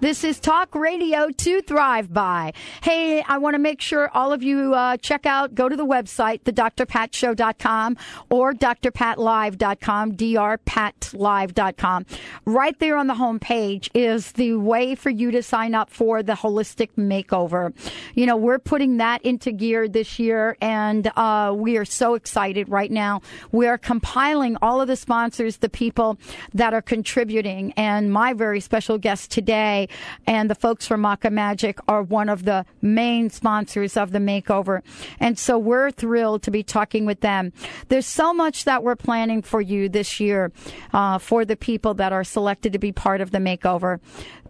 This is Talk Radio to Thrive By. Hey, I want to make sure all of you uh, check out, go to the website, thedrpatshow.com or drpatlive.com, drpatlive.com. Right there on the home page is the way for you to sign up for the holistic makeover. You know, we're putting that into gear this year and uh, we are so excited right now. We are compiling all of the sponsors, the people that are contributing, and my very special guest today and the folks from Maca Magic are one of the main sponsors of the makeover. And so we're thrilled to be talking with them. There's so much that we're planning for you this year uh, for the people that are selected to be part of the makeover.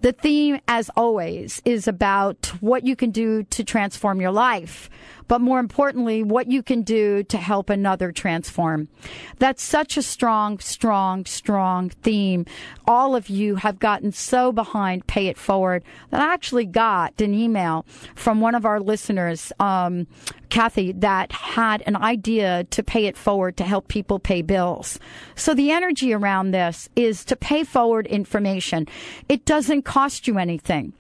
The theme, as always, is about what you can do to transform your life but more importantly, what you can do to help another transform. That's such a strong, strong, strong theme. All of you have gotten so behind Pay It Forward that I actually got an email from one of our listeners, um, Kathy, that had an idea to pay it forward to help people pay bills. So the energy around this is to pay forward information. It doesn't cost you anything.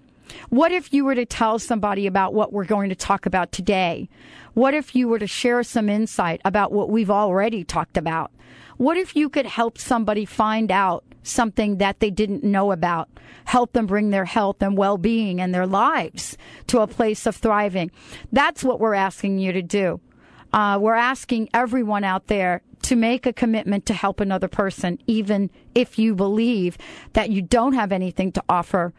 What if you were to tell somebody about what we're going to talk about today? What if you were to share some insight about what we've already talked about? What if you could help somebody find out something that they didn't know about? Help them bring their health and well being and their lives to a place of thriving. That's what we're asking you to do. Uh, we're asking everyone out there to make a commitment to help another person, even if you believe that you don't have anything to offer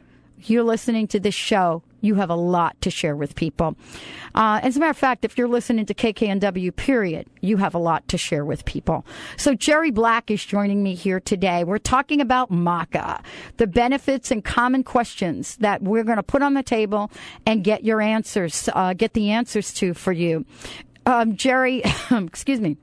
you're listening to this show, you have a lot to share with people. Uh, as a matter of fact, if you're listening to KKNW, period, you have a lot to share with people. So Jerry Black is joining me here today. We're talking about maca, the benefits and common questions that we're going to put on the table and get your answers, uh, get the answers to for you. Um, Jerry, excuse me.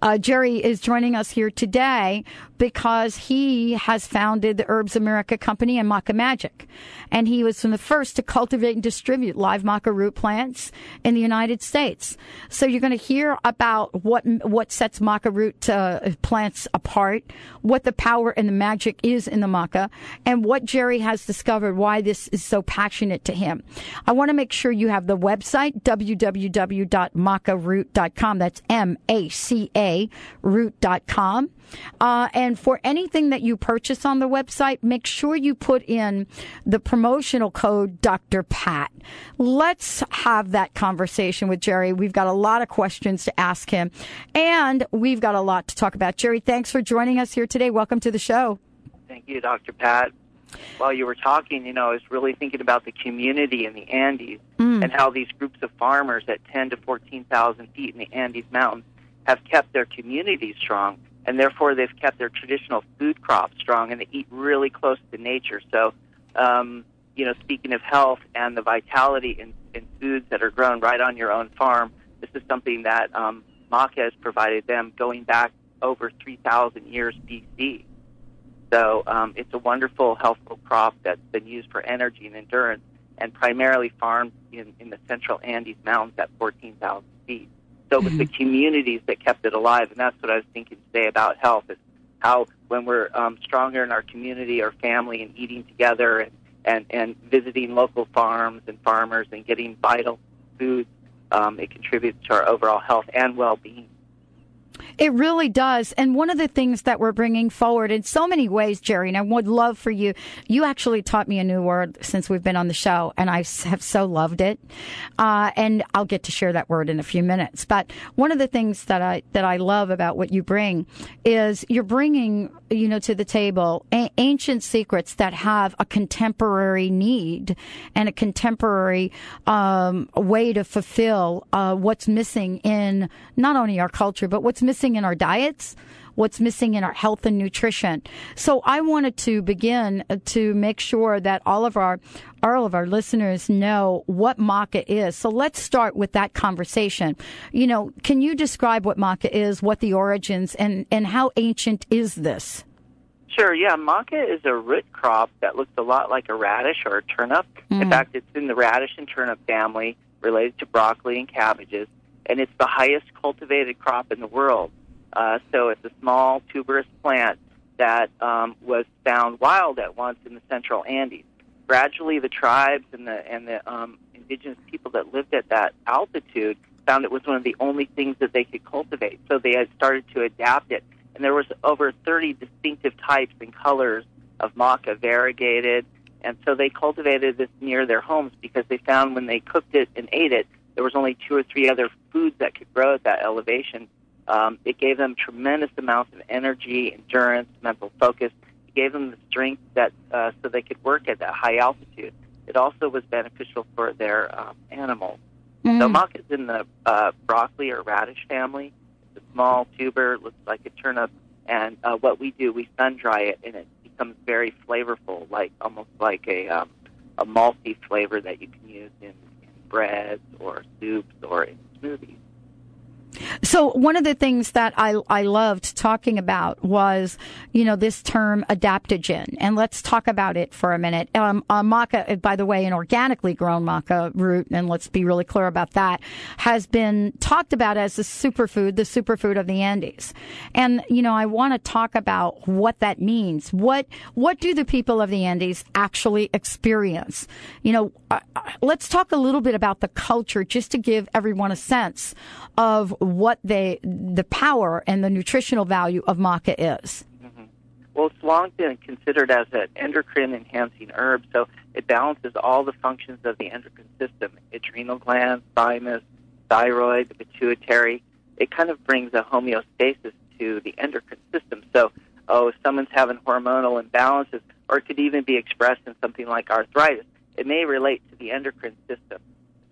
Uh, Jerry is joining us here today because he has founded the Herbs America Company and Maca Magic. And he was from the first to cultivate and distribute live maca root plants in the United States. So you're going to hear about what, what sets maca root uh, plants apart, what the power and the magic is in the maca, and what Jerry has discovered, why this is so passionate to him. I want to make sure you have the website, www.macaroot.com. That's M-A-C-A root.com. Uh, and for anything that you purchase on the website, make sure you put in the promotional code Dr. Pat. Let's have that conversation with Jerry. We've got a lot of questions to ask him, and we've got a lot to talk about. Jerry, thanks for joining us here today. Welcome to the show. Thank you, Dr. Pat. While you were talking, you know, I was really thinking about the community in the Andes mm. and how these groups of farmers at 10 to 14,000 feet in the Andes Mountains have kept their communities strong and therefore they've kept their traditional food crops strong and they eat really close to nature. So, um, you know, speaking of health and the vitality in, in foods that are grown right on your own farm, this is something that um, Maca has provided them going back over 3,000 years BC. So um, it's a wonderful, healthful crop that's been used for energy and endurance and primarily farmed in, in the central Andes Mountains at 14,000 feet. So it was the communities that kept it alive, and that's what I was thinking today about health is how when we're um, stronger in our community, our family, and eating together, and and and visiting local farms and farmers and getting vital foods, um, it contributes to our overall health and well-being. It really does. And one of the things that we're bringing forward in so many ways, Jerry, and I would love for you, you actually taught me a new word since we've been on the show, and I have so loved it. Uh, and I'll get to share that word in a few minutes. But one of the things that I, that I love about what you bring is you're bringing, you know, to the table a- ancient secrets that have a contemporary need and a contemporary um, way to fulfill uh, what's missing in not only our culture, but what's missing in our diets, what's missing in our health and nutrition. So I wanted to begin to make sure that all of our all of our listeners know what maca is. So let's start with that conversation. You know, can you describe what maca is, what the origins, and, and how ancient is this? Sure, yeah. Maca is a root crop that looks a lot like a radish or a turnip. Mm. In fact, it's in the radish and turnip family related to broccoli and cabbages, and it's the highest cultivated crop in the world. Uh, so it's a small tuberous plant that um, was found wild at once in the central Andes. Gradually, the tribes and the and the um, indigenous people that lived at that altitude found it was one of the only things that they could cultivate. So they had started to adapt it and there was over 30 distinctive types and colors of maca variegated. And so they cultivated this near their homes because they found when they cooked it and ate it, there was only two or three other foods that could grow at that elevation. Um, it gave them tremendous amounts of energy, endurance, mental focus. It gave them the strength that uh, so they could work at that high altitude. It also was beneficial for their um, animals. Mm. So maca is in the uh, broccoli or radish family It's a small tuber, looks like a turnip. And uh, what we do, we sun dry it, and it becomes very flavorful, like almost like a um, a malty flavor that you can use in breads or soups or in smoothies. So one of the things that I, I loved talking about was, you know, this term adaptogen. And let's talk about it for a minute. Um, uh, maca, by the way, an organically grown maca root, and let's be really clear about that, has been talked about as the superfood, the superfood of the Andes. And, you know, I want to talk about what that means. What, what do the people of the Andes actually experience? You know, uh, uh let's talk a little bit about the culture just to give everyone a sense of what they, the power and the nutritional value of maca is? Mm-hmm. Well, it's long been considered as an endocrine enhancing herb, so it balances all the functions of the endocrine system adrenal glands, thymus, thyroid, the pituitary. It kind of brings a homeostasis to the endocrine system. So, oh, if someone's having hormonal imbalances, or it could even be expressed in something like arthritis, it may relate to the endocrine system.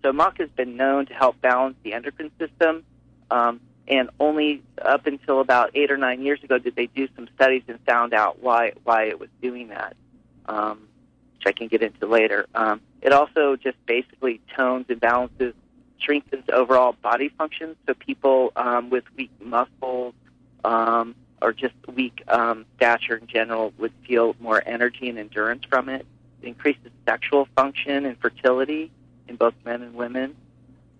So, maca has been known to help balance the endocrine system um, and only up until about eight or nine years ago did they do some studies and found out why why it was doing that, um, which I can get into later. Um, it also just basically tones and balances, strengthens overall body function. So people um, with weak muscles um, or just weak um, stature in general would feel more energy and endurance from it. It increases sexual function and fertility in both men and women.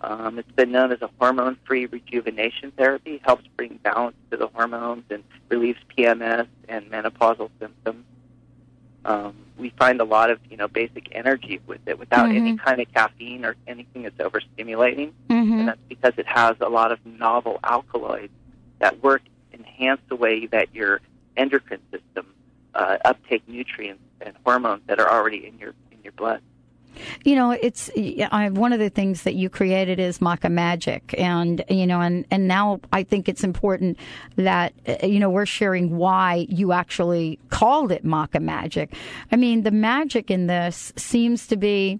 Um, it's been known as a hormone free rejuvenation therapy, helps bring balance to the hormones and relieves PMS and menopausal symptoms. Um, we find a lot of you know basic energy with it without mm-hmm. any kind of caffeine or anything that's overstimulating, mm-hmm. and that's because it has a lot of novel alkaloids that work enhance the way that your endocrine system uh, uptake nutrients and hormones that are already in your in your blood. You know, it's I, one of the things that you created is Maca Magic, and you know, and and now I think it's important that uh, you know we're sharing why you actually called it Maca Magic. I mean, the magic in this seems to be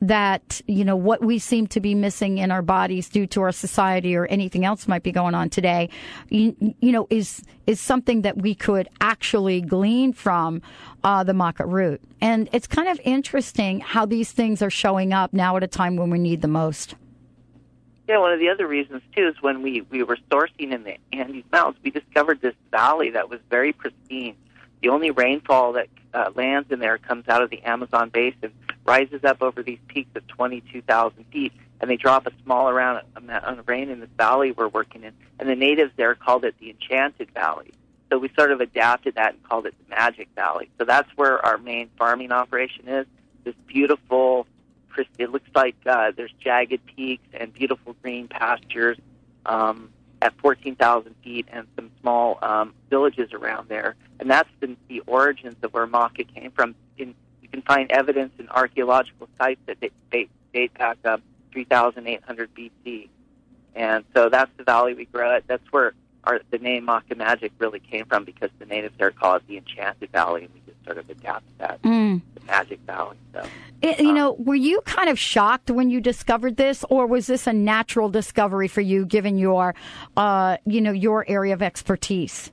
that you know what we seem to be missing in our bodies due to our society or anything else might be going on today you, you know is is something that we could actually glean from uh, the maca root. And it's kind of interesting how these things are showing up now at a time when we need the most. Yeah, one of the other reasons too is when we we were sourcing in the Andes Mountains, we discovered this valley that was very pristine. The only rainfall that uh, lands in there comes out of the Amazon basin, rises up over these peaks of 22,000 feet, and they drop a small amount of rain in this valley we're working in. And the natives there called it the Enchanted Valley. So we sort of adapted that and called it the Magic Valley. So that's where our main farming operation is. This beautiful, it looks like uh, there's jagged peaks and beautiful green pastures um, at 14,000 feet and some small um, villages around there. And that's the, the origins of where maca came from. In you can find evidence in archaeological sites that date, date back up 3,800 BC. And so that's the valley we grow at. That's where our, the name Maca Magic really came from because the natives there call it the Enchanted Valley, and we just sort of adapted that mm. the Magic Valley. So, it, you um, know, were you kind of shocked when you discovered this, or was this a natural discovery for you, given your, uh, you know, your area of expertise?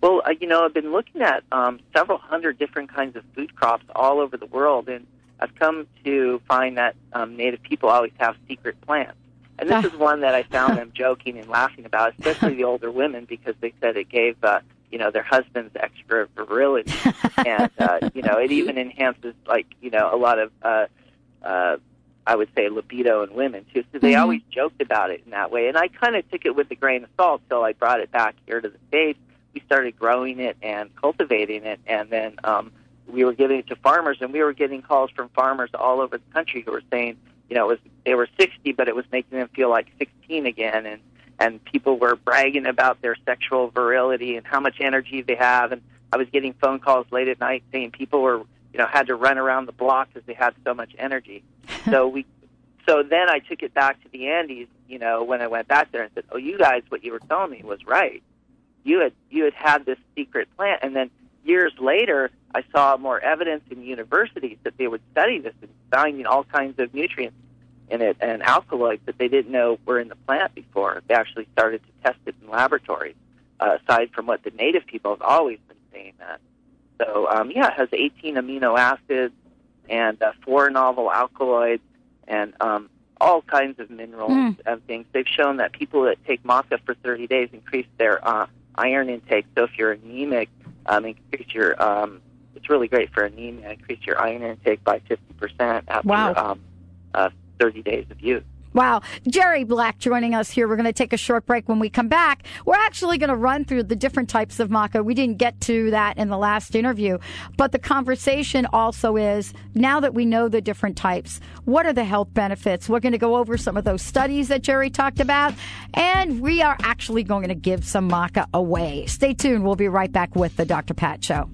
Well, uh, you know, I've been looking at um, several hundred different kinds of food crops all over the world, and I've come to find that um, Native people always have secret plans. And this is one that I found them joking and laughing about, especially the older women, because they said it gave, uh, you know, their husbands extra virility, and uh, you know, it even enhances, like, you know, a lot of, uh, uh, I would say, libido in women too. So they Mhm. always joked about it in that way, and I kind of took it with a grain of salt till I brought it back here to the states. We started growing it and cultivating it, and then um, we were giving it to farmers, and we were getting calls from farmers all over the country who were saying, you know, it was they were 60, but it was making them feel like 16 again, and and people were bragging about their sexual virility and how much energy they have, and I was getting phone calls late at night saying people were, you know, had to run around the block because they had so much energy. so we, so then I took it back to the Andes, you know, when I went back there and said, oh, you guys, what you were telling me was right. You had you had had this secret plant, and then years later, I saw more evidence in universities that they would study this and finding all kinds of nutrients in it and alkaloids that they didn't know were in the plant before. They actually started to test it in laboratories, uh, aside from what the native people have always been saying that. So, um, yeah, it has 18 amino acids and uh, four novel alkaloids and um, all kinds of minerals Mm. and things. They've shown that people that take maca for 30 days increase their uh, iron intake. So if you're anemic, um, increase your um, it's really great for anemia. Increase your iron intake by 50% after Wow. um, uh, 30 days of use. Wow. Jerry Black joining us here. We're going to take a short break. When we come back, we're actually going to run through the different types of maca. We didn't get to that in the last interview, but the conversation also is now that we know the different types, what are the health benefits? We're going to go over some of those studies that Jerry talked about, and we are actually going to give some maca away. Stay tuned. We'll be right back with the Dr. Pat Show.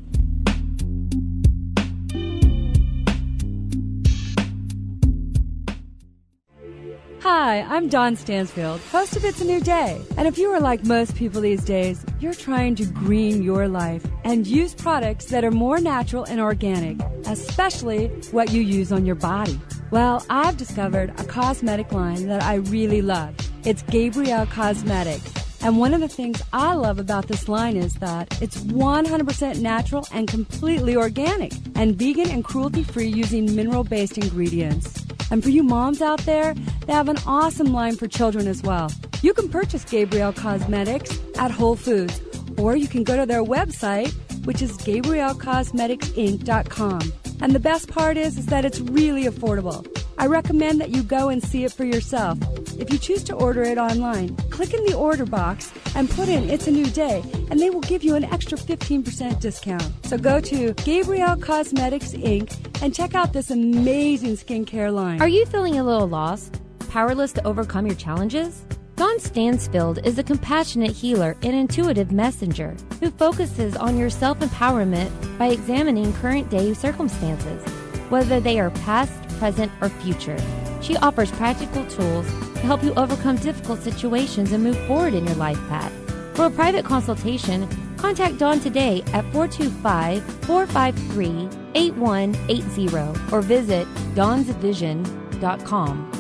Hi, I'm Dawn Stansfield, host of It's a New Day. And if you are like most people these days, you're trying to green your life and use products that are more natural and organic, especially what you use on your body. Well, I've discovered a cosmetic line that I really love. It's Gabrielle Cosmetics. And one of the things I love about this line is that it's 100% natural and completely organic and vegan and cruelty free using mineral based ingredients. And for you moms out there, they have an awesome line for children as well. You can purchase Gabrielle Cosmetics at Whole Foods, or you can go to their website, which is GabrielleCosmeticsInc.com. And the best part is, is that it's really affordable. I recommend that you go and see it for yourself. If you choose to order it online, click in the order box and put in It's a New Day, and they will give you an extra 15% discount. So go to Gabrielle Cosmetics Inc. and check out this amazing skincare line. Are you feeling a little lost? Powerless to overcome your challenges? Dawn Stansfield is a compassionate healer and intuitive messenger who focuses on your self empowerment by examining current day circumstances, whether they are past, present, or future. She offers practical tools to help you overcome difficult situations and move forward in your life path. For a private consultation, contact Dawn today at 425 453 8180 or visit dawnsvision.com.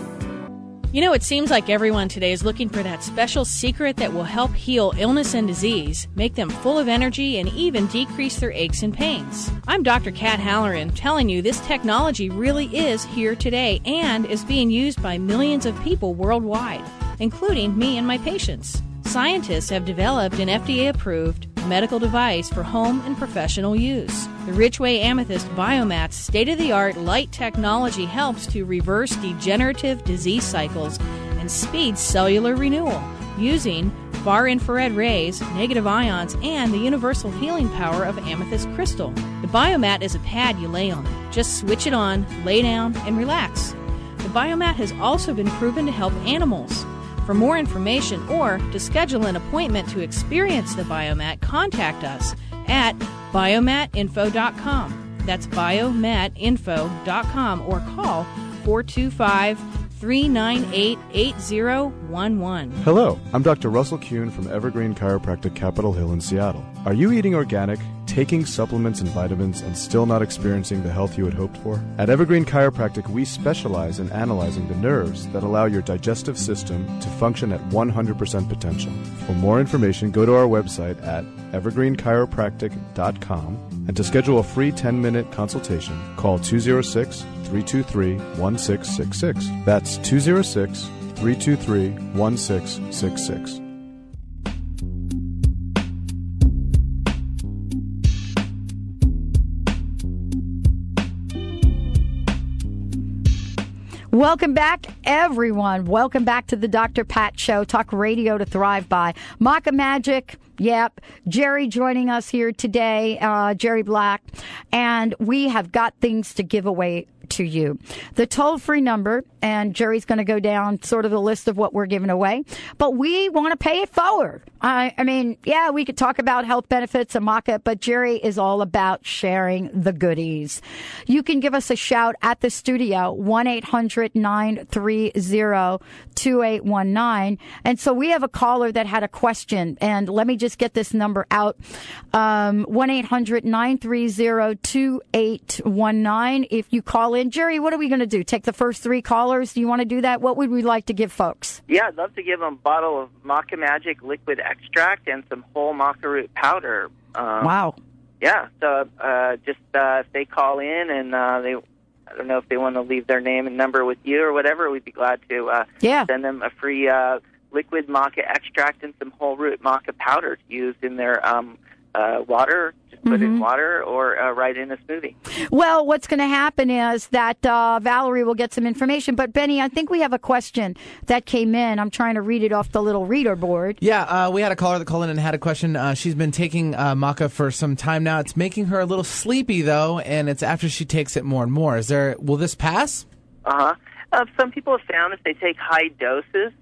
You know, it seems like everyone today is looking for that special secret that will help heal illness and disease, make them full of energy, and even decrease their aches and pains. I'm Dr. Kat Halloran telling you this technology really is here today and is being used by millions of people worldwide, including me and my patients. Scientists have developed an FDA approved medical device for home and professional use. The Richway Amethyst Biomat's state of the art light technology helps to reverse degenerative disease cycles and speed cellular renewal using far infrared rays, negative ions, and the universal healing power of amethyst crystal. The Biomat is a pad you lay on. Just switch it on, lay down, and relax. The Biomat has also been proven to help animals. For more information or to schedule an appointment to experience the Biomat, contact us at biomatinfo.com. That's biomatinfo.com or call 425 398 8011. Hello, I'm Dr. Russell Kuhn from Evergreen Chiropractic Capitol Hill in Seattle. Are you eating organic, taking supplements and vitamins and still not experiencing the health you had hoped for? At Evergreen Chiropractic, we specialize in analyzing the nerves that allow your digestive system to function at 100% potential. For more information, go to our website at evergreenchiropractic.com and to schedule a free 10 minute consultation, call 206 323 1666. That's 206 323 1666. Welcome back, everyone. Welcome back to the Dr. Pat Show, talk radio to thrive by. Maca Magic, yep. Jerry joining us here today, uh, Jerry Black. And we have got things to give away to you. The toll free number, and Jerry's going to go down sort of the list of what we're giving away, but we want to pay it forward. I, I mean, yeah, we could talk about health benefits and maca, but Jerry is all about sharing the goodies. You can give us a shout at the studio, 1 800 930 2819. And so we have a caller that had a question, and let me just get this number out um, 1 800 930 2819. If you call in. Jerry, what are we going to do? Take the first three callers? Do you want to do that? What would we like to give folks? Yeah, I'd love to give them a bottle of Maca Magic liquid extract and some whole maca root powder. Um, wow. Yeah, so uh, just uh, if they call in and uh, they, I don't know if they want to leave their name and number with you or whatever, we'd be glad to uh, yeah. send them a free uh, liquid maca extract and some whole root maca powder used in their um, uh, water, just put mm-hmm. in water, or uh, right in a smoothie. Well, what's going to happen is that uh, Valerie will get some information. But Benny, I think we have a question that came in. I'm trying to read it off the little reader board. Yeah, uh, we had a caller that called in and had a question. Uh, she's been taking uh, maca for some time now. It's making her a little sleepy though, and it's after she takes it more and more. Is there? Will this pass? Uh-huh. Uh, some people have found if they take high doses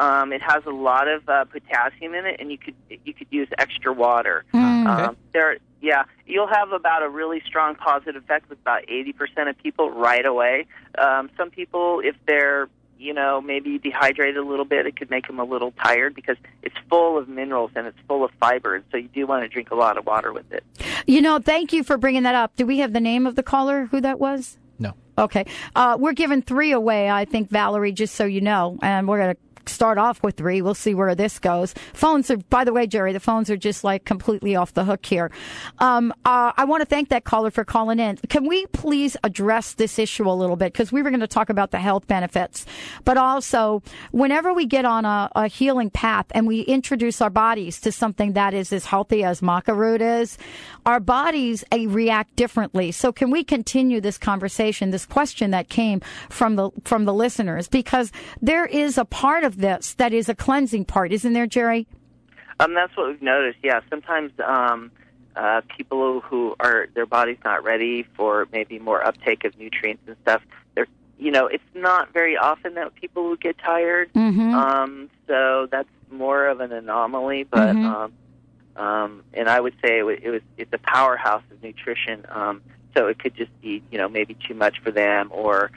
um, it has a lot of uh, potassium in it, and you could you could use extra water. Mm. Um, okay. There, yeah, you'll have about a really strong positive effect with about eighty percent of people right away. Um, some people, if they're you know maybe dehydrated a little bit, it could make them a little tired because it's full of minerals and it's full of fiber, and so you do want to drink a lot of water with it. You know, thank you for bringing that up. Do we have the name of the caller? Who that was? No. Okay. Uh, we're giving three away, I think, Valerie, just so you know. And we're going to start off with three. We'll see where this goes. Phones are, by the way, Jerry, the phones are just like completely off the hook here. Um, uh, I want to thank that caller for calling in. Can we please address this issue a little bit? Because we were going to talk about the health benefits, but also whenever we get on a, a healing path and we introduce our bodies to something that is as healthy as maca root is, our bodies uh, react differently. So can we continue this conversation, this question that came from the from the listeners? Because there is a part of this that is a cleansing part, isn't there, Jerry? Um, that's what we've noticed. Yeah, sometimes um, uh, people who are their body's not ready for maybe more uptake of nutrients and stuff. They're you know, it's not very often that people will get tired. Mm-hmm. Um, so that's more of an anomaly. But mm-hmm. um, um, and I would say it was, it was it's a powerhouse of nutrition. Um, so it could just be you know maybe too much for them, or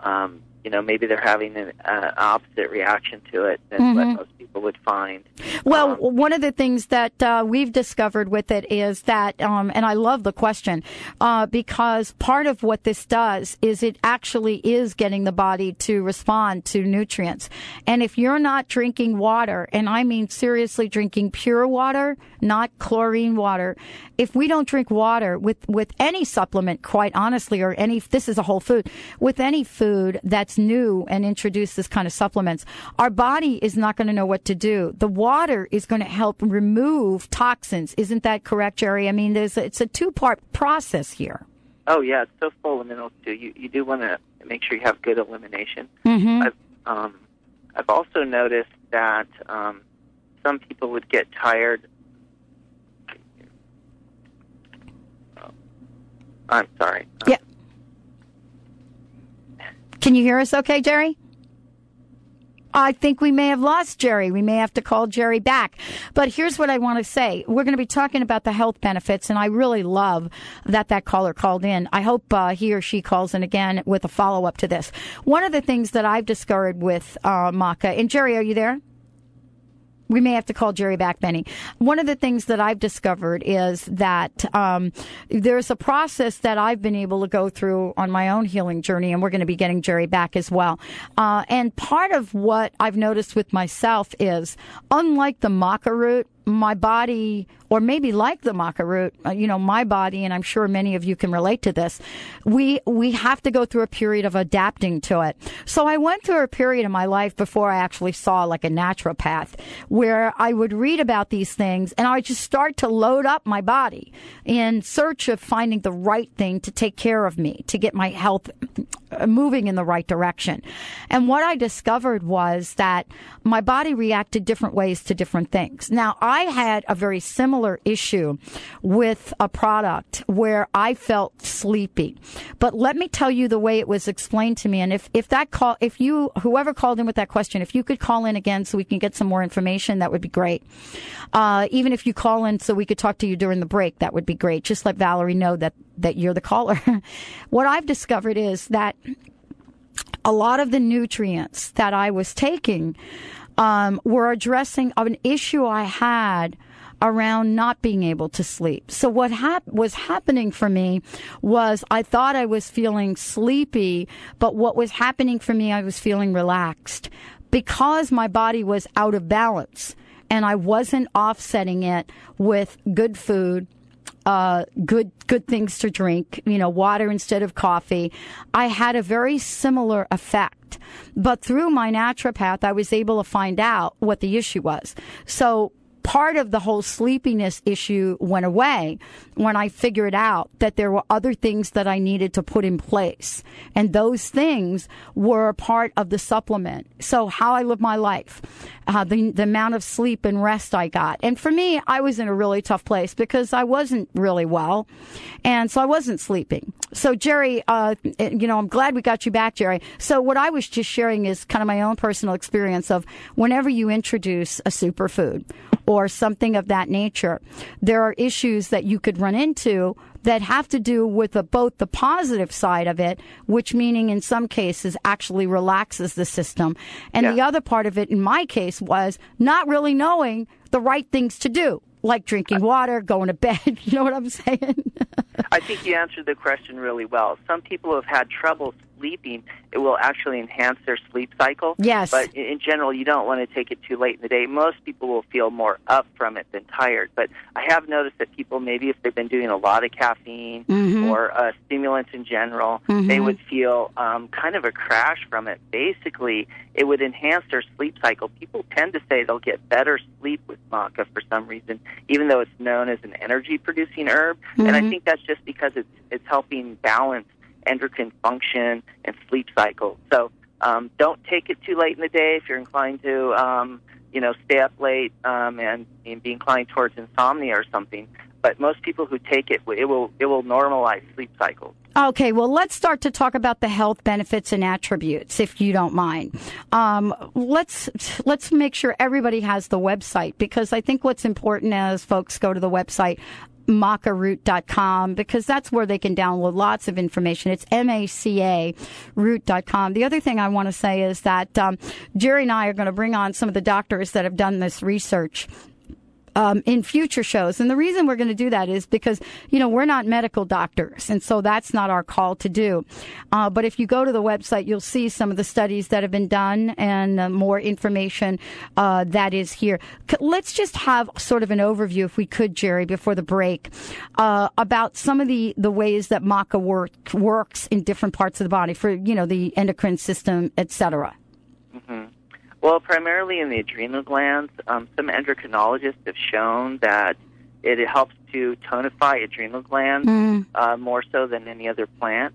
um, you know maybe they're having an uh, opposite reaction to it than mm-hmm. what most people would find. Well, um, one of the things that uh, we've discovered with it is that, um, and I love the question uh, because part of what this does is it actually is getting the body to respond to nutrients. And if you're not drinking water, and I mean seriously drinking pure water, not chlorine water, if we don't drink water with, with any supplement, quite honestly, or any, this is a whole food, with any food that's new and introduce this kind of supplements, our body is not going to know what to do. The water is going to help remove toxins. Isn't that correct, Jerry? I mean, there's a, it's a two part process here. Oh yeah, it's so full of minerals too. You you do want to make sure you have good elimination. Mm-hmm. I've um, I've also noticed that um, some people would get tired. I'm sorry. Yeah. Can you hear us okay, Jerry? I think we may have lost Jerry. We may have to call Jerry back. But here's what I want to say. We're going to be talking about the health benefits, and I really love that that caller called in. I hope uh, he or she calls in again with a follow up to this. One of the things that I've discovered with uh, Maca, and Jerry, are you there? We may have to call Jerry back, Benny. One of the things that I've discovered is that um, there's a process that I've been able to go through on my own healing journey, and we're going to be getting Jerry back as well. Uh, and part of what I've noticed with myself is, unlike the maca root, my body, or maybe like the maca root, uh, you know, my body, and I'm sure many of you can relate to this. We we have to go through a period of adapting to it. So I went through a period in my life before I actually saw like a naturopath, where I would read about these things and I would just start to load up my body in search of finding the right thing to take care of me, to get my health uh, moving in the right direction. And what I discovered was that my body reacted different ways to different things. Now I I had a very similar issue with a product where I felt sleepy. But let me tell you the way it was explained to me. And if, if that call, if you, whoever called in with that question, if you could call in again so we can get some more information, that would be great. Uh, even if you call in so we could talk to you during the break, that would be great. Just let Valerie know that, that you're the caller. what I've discovered is that a lot of the nutrients that I was taking um, were addressing an issue I had around not being able to sleep. So what hap- was happening for me was I thought I was feeling sleepy, but what was happening for me, I was feeling relaxed because my body was out of balance and I wasn't offsetting it with good food, uh, good good things to drink, you know, water instead of coffee. I had a very similar effect, but through my naturopath, I was able to find out what the issue was. So part of the whole sleepiness issue went away when I figured out that there were other things that I needed to put in place. And those things were part of the supplement. So how I live my life, uh, the, the amount of sleep and rest I got. And for me, I was in a really tough place because I wasn't really well. And so I wasn't sleeping. So Jerry, uh, you know, I'm glad we got you back, Jerry. So what I was just sharing is kind of my own personal experience of whenever you introduce a superfood or something of that nature. There are issues that you could run into that have to do with the, both the positive side of it, which meaning in some cases actually relaxes the system. And yeah. the other part of it, in my case, was not really knowing the right things to do, like drinking water, going to bed. You know what I'm saying? I think you answered the question really well. Some people have had trouble sleeping, it will actually enhance their sleep cycle. Yes. But in general, you don't want to take it too late in the day. Most people will feel more up from it than tired. But I have noticed that people, maybe if they've been doing a lot of caffeine mm-hmm. or uh, stimulants in general, mm-hmm. they would feel um, kind of a crash from it. Basically, it would enhance their sleep cycle. People tend to say they'll get better sleep with maca for some reason, even though it's known as an energy producing herb. Mm-hmm. And I mm-hmm. think that's just because it's it's helping balance endocrine function and sleep cycle. So um, don't take it too late in the day if you're inclined to, um, you know, stay up late um, and, and be inclined towards insomnia or something. But most people who take it, it will it will normalize sleep cycles. Okay, well, let's start to talk about the health benefits and attributes, if you don't mind. Um, let's let's make sure everybody has the website because I think what's important as folks go to the website macaroot.com because that's where they can download lots of information. It's M-A-C-A root.com. The other thing I want to say is that um, Jerry and I are going to bring on some of the doctors that have done this research um, in future shows. And the reason we're going to do that is because, you know, we're not medical doctors. And so that's not our call to do. Uh, but if you go to the website, you'll see some of the studies that have been done and uh, more information uh, that is here. Let's just have sort of an overview, if we could, Jerry, before the break, uh, about some of the, the ways that maca work, works in different parts of the body for, you know, the endocrine system, et cetera. Well, primarily in the adrenal glands. Um, some endocrinologists have shown that it helps to tonify adrenal glands mm. uh, more so than any other plant.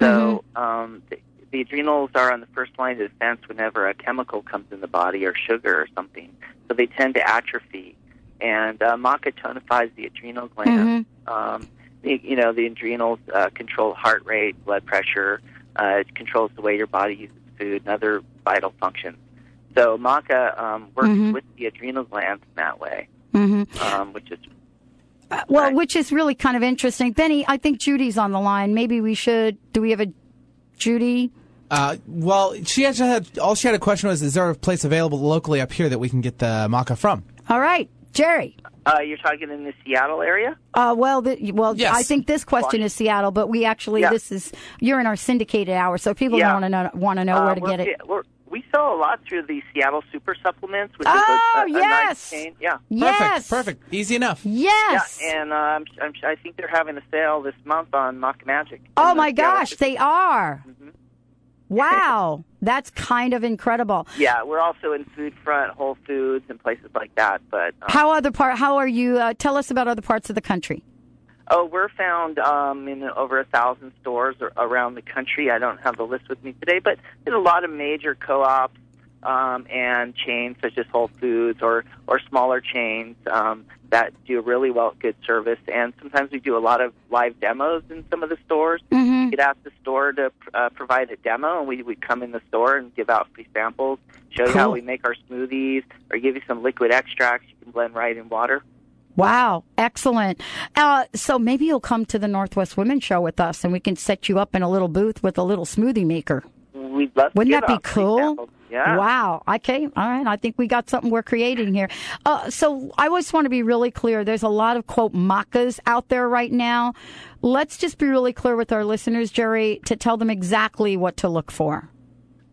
So mm-hmm. um, the, the adrenals are on the first line of defense whenever a chemical comes in the body or sugar or something. So they tend to atrophy. And uh, maca tonifies the adrenal glands. Mm-hmm. Um, the, you know, the adrenals uh, control heart rate, blood pressure. Uh, it controls the way your body uses food and other vital functions. So maca um, works mm-hmm. with the adrenal glands in that way, mm-hmm. um, which is uh, well, right. which is really kind of interesting. Benny, I think Judy's on the line. Maybe we should. Do we have a Judy? Uh, well, she actually had all she had a question was: Is there a place available locally up here that we can get the maca from? All right, Jerry. Uh, you're talking in the Seattle area? Uh, well, the, well, Yes. I think this question is Seattle, but we actually Yeah. this is you're in our syndicated hour, so people Yeah. want to know want to know Uh, where to get it. We're, we sell a lot through the Seattle Super Supplements, which Oh, is a, a, a yes. nice chain. Yeah. Yes, Perfect. Perfect. Easy enough. Yes. Yeah, and uh, I'm, I'm, I think they're having a sale this month on Maca Magic. oh In the my Seattle gosh, Super- they are. Mm-hmm. Wow, that's kind of incredible. Yeah, we're also in Food Front, Whole Foods, and places like that. But um, How other part? How are you? Uh, tell us about other parts of the country. Oh, we're found um, in over a thousand stores around the country. I don't have the list with me today, but there's a lot of major co-ops um, and chains such as Whole Foods or or smaller chains um, that do really well good service. And sometimes we do a lot of live demos in some of the stores. Mm-hmm. We'd ask the store to uh, provide a demo, and we would come in the store and give out free samples, show you how we make our smoothies, or give you some liquid extracts you can blend right in water. Wow, excellent. Uh, so maybe you'll come to the Northwest Women's Show with us, and we can set you up in a little booth with a little smoothie maker. We'd love Wouldn't that be cool? Yeah. Wow. Okay. All right. I think we got something we're creating here. Uh, so I always want to be really clear. There's a lot of quote macas out there right now. Let's just be really clear with our listeners, Jerry, to tell them exactly what to look for.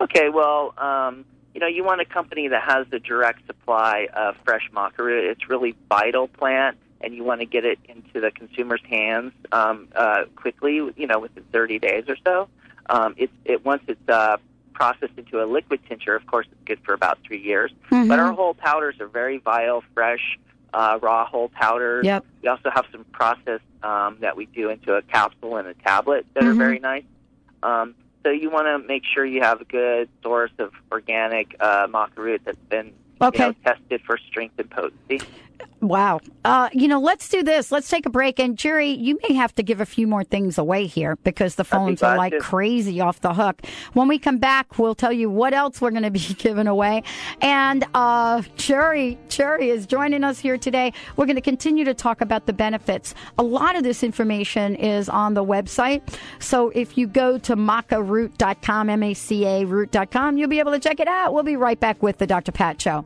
Okay, well, um, you know, you want a company that has the direct supply of fresh maca root. It's really vital plant, and you want to get it into the consumer's hands um, uh, quickly. You know, within 30 days or so. Um, it, it once it's uh, processed into a liquid tincture, of course, it's good for about three years. Mm-hmm. But our whole powders are very vital, fresh, uh, raw whole powders. Yep. We also have some processed um, that we do into a capsule and a tablet that Mhm. are very nice. Um, so you want to make sure you have a good source of organic uh, maca root that's been Okay. you know, tested for strength and potency. Wow. Uh, you know, let's do this. Let's take a break. And Jerry, you may have to give a few more things away here because the phones are like to. crazy off the hook. When we come back, we'll tell you what else we're going to be giving away. And uh, Jerry, Jerry is joining us here today. We're going to continue to talk about the benefits. A lot of this information is on the website. So if you go to macaroot.com, M-A-C-A root.com, you'll be able to check it out. We'll be right back with the Dr. Pat Show.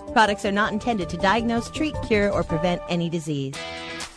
Products are not intended to diagnose, treat, cure, or prevent any disease.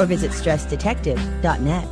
or visit stressdetective.net.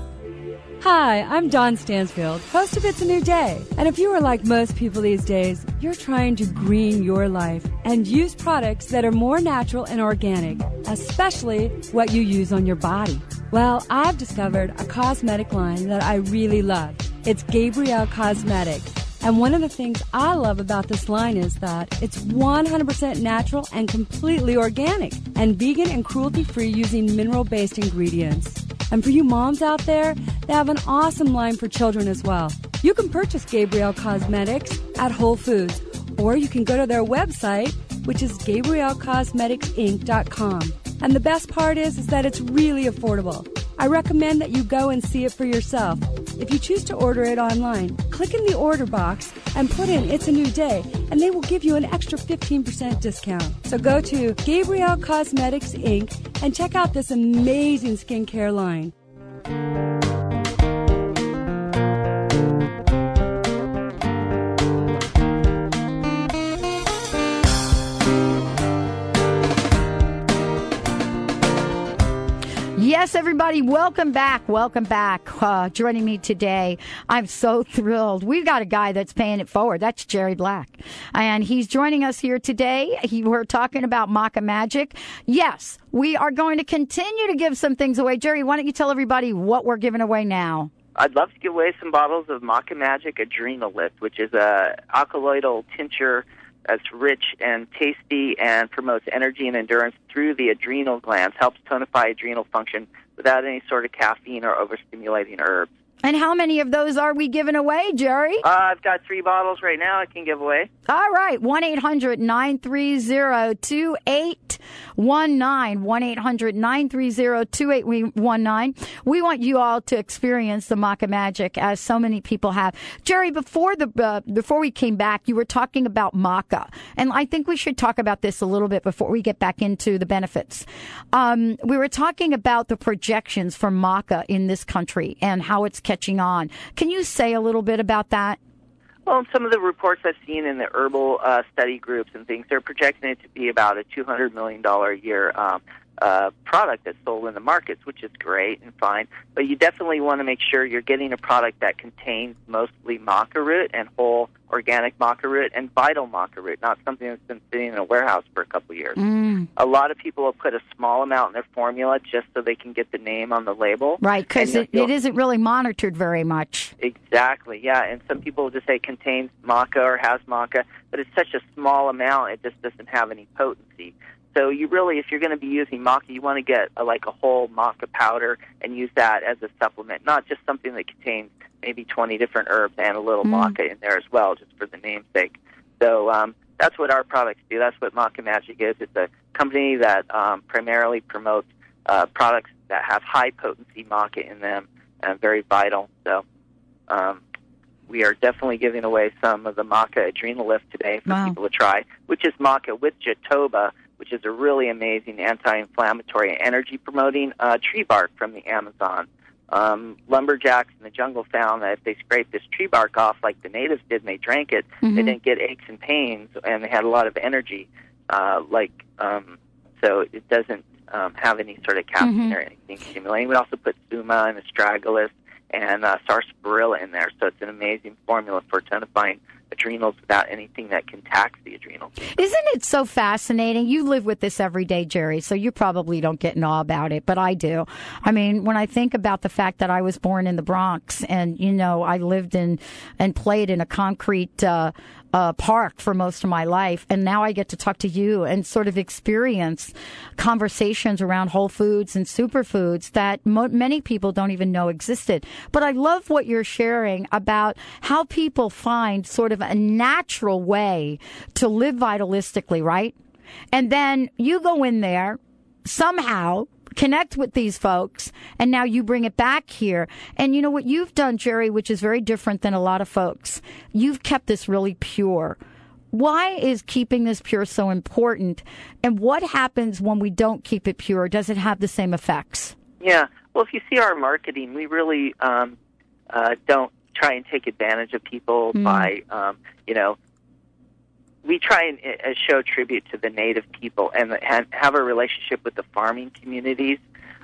Hi, I'm Dawn Stansfield, host of It's a New Day. And if you are like most people these days, you're trying to green your life and use products that are more natural and organic, especially what you use on your body. Well, I've discovered a cosmetic line that I really love. It's Gabrielle Cosmetics. And one of the things I love about this line is that it's 100% natural and completely organic and vegan and cruelty free using mineral based ingredients. And for you moms out there, they have an awesome line for children as well. You can purchase Gabrielle Cosmetics at Whole Foods, or you can go to their website, which is GabrielleCosmeticsInc.com. And the best part is, is that it's really affordable. I recommend that you go and see it for yourself. If you choose to order it online, click in the order box and put in It's a New Day, and they will give you an extra 15% discount. So go to Gabrielle Cosmetics Inc. and check out this amazing skincare line. Yes, everybody, welcome back. Welcome back. Uh, joining me today, I'm so thrilled. We've got a guy that's paying it forward. That's Jerry Black. And he's joining us here today. He, we're talking about Maca Magic. Yes, we are going to continue to give some things away. Jerry, why don't you tell everybody what we're giving away now? I'd love to give away some bottles of Maca Magic Adrenal Lift, which is a alkaloidal tincture that's rich and tasty and promotes energy and endurance through the adrenal glands, helps tonify adrenal function without any sort of caffeine or overstimulating herbs. And how many of those are we giving away, Jerry? Uh, I've got three bottles right now I can give away. All right. 1 800 930 2819. 1 800 930 2819. We want you all to experience the Maca Magic as so many people have. Jerry, before the uh, before we came back, you were talking about Maca. And I think we should talk about this a little bit before we get back into the benefits. Um, we were talking about the projections for Maca in this country and how it's catching on. Can you say a little bit about that? Well, some of the reports I've seen in the herbal uh, study groups and things, they're projecting it to be about a $200 million a year um, uh, product that's sold in the markets, which is great and fine. But you definitely want to make sure you're getting a product that contains mostly maca root and whole organic maca root and vital maca root, not something that's been sitting in a warehouse for a couple of years. Mm. A lot of people will put a small amount in their formula just so they can get the name on the label. Right, because it, it isn't really monitored very much. Exactly, yeah. And some people will just say contains maca or has maca, but it's such a small amount, it just doesn't have any potency. So you really, if you're going to be using maca, you want to get a, like a whole maca powder and use that as a supplement, not just something that contains maybe 20 different herbs and a little Mm. maca in there as well, just for the namesake. So um, that's what our products do. That's what Maca Magic is. It's a company that um, primarily promotes uh, products that have high potency maca in them and very vital. So um, we are definitely giving away some of the maca adrenal lift today for Wow. people to try, which is maca with jatoba, which is a really amazing anti-inflammatory and energy promoting uh, tree bark from the Amazon. Um, lumberjacks in the jungle found that if they scraped this tree bark off like the natives did and they drank it, they Mhm. didn't get aches and pains and they had a lot of energy. Uh, like um, so, it doesn't um, have any sort of caffeine Mhm. or anything stimulating. We also put suma and astragalus and uh, sarsaparilla in there, so it's an amazing formula for tonifying adrenals without anything that can tax the adrenals. Isn't it so fascinating? You live with this every day, Jerry, so you probably don't get in awe about it, but I do. I mean, when I think about the fact that I was born in the Bronx and, you know, I lived in and played in a concrete, uh, uh, park for most of my life. And now I get to talk to you and sort of experience conversations around whole foods and superfoods that mo- many people don't even know existed. But I love what you're sharing about how people find sort of a natural way to live vitalistically, right? And then you go in there somehow connect with these folks and now you bring it back here. And you know what you've done jerry which is very different than a lot of folks you've kept this really pure. Why is keeping this pure so important? And what happens when we don't keep it pure? Does it have the same effects? Yeah. Well, if you see our marketing, we really um, uh, don't try and take advantage of people Mm. by, um, you know, we try and uh, show tribute to the native people and, have a relationship with the farming communities.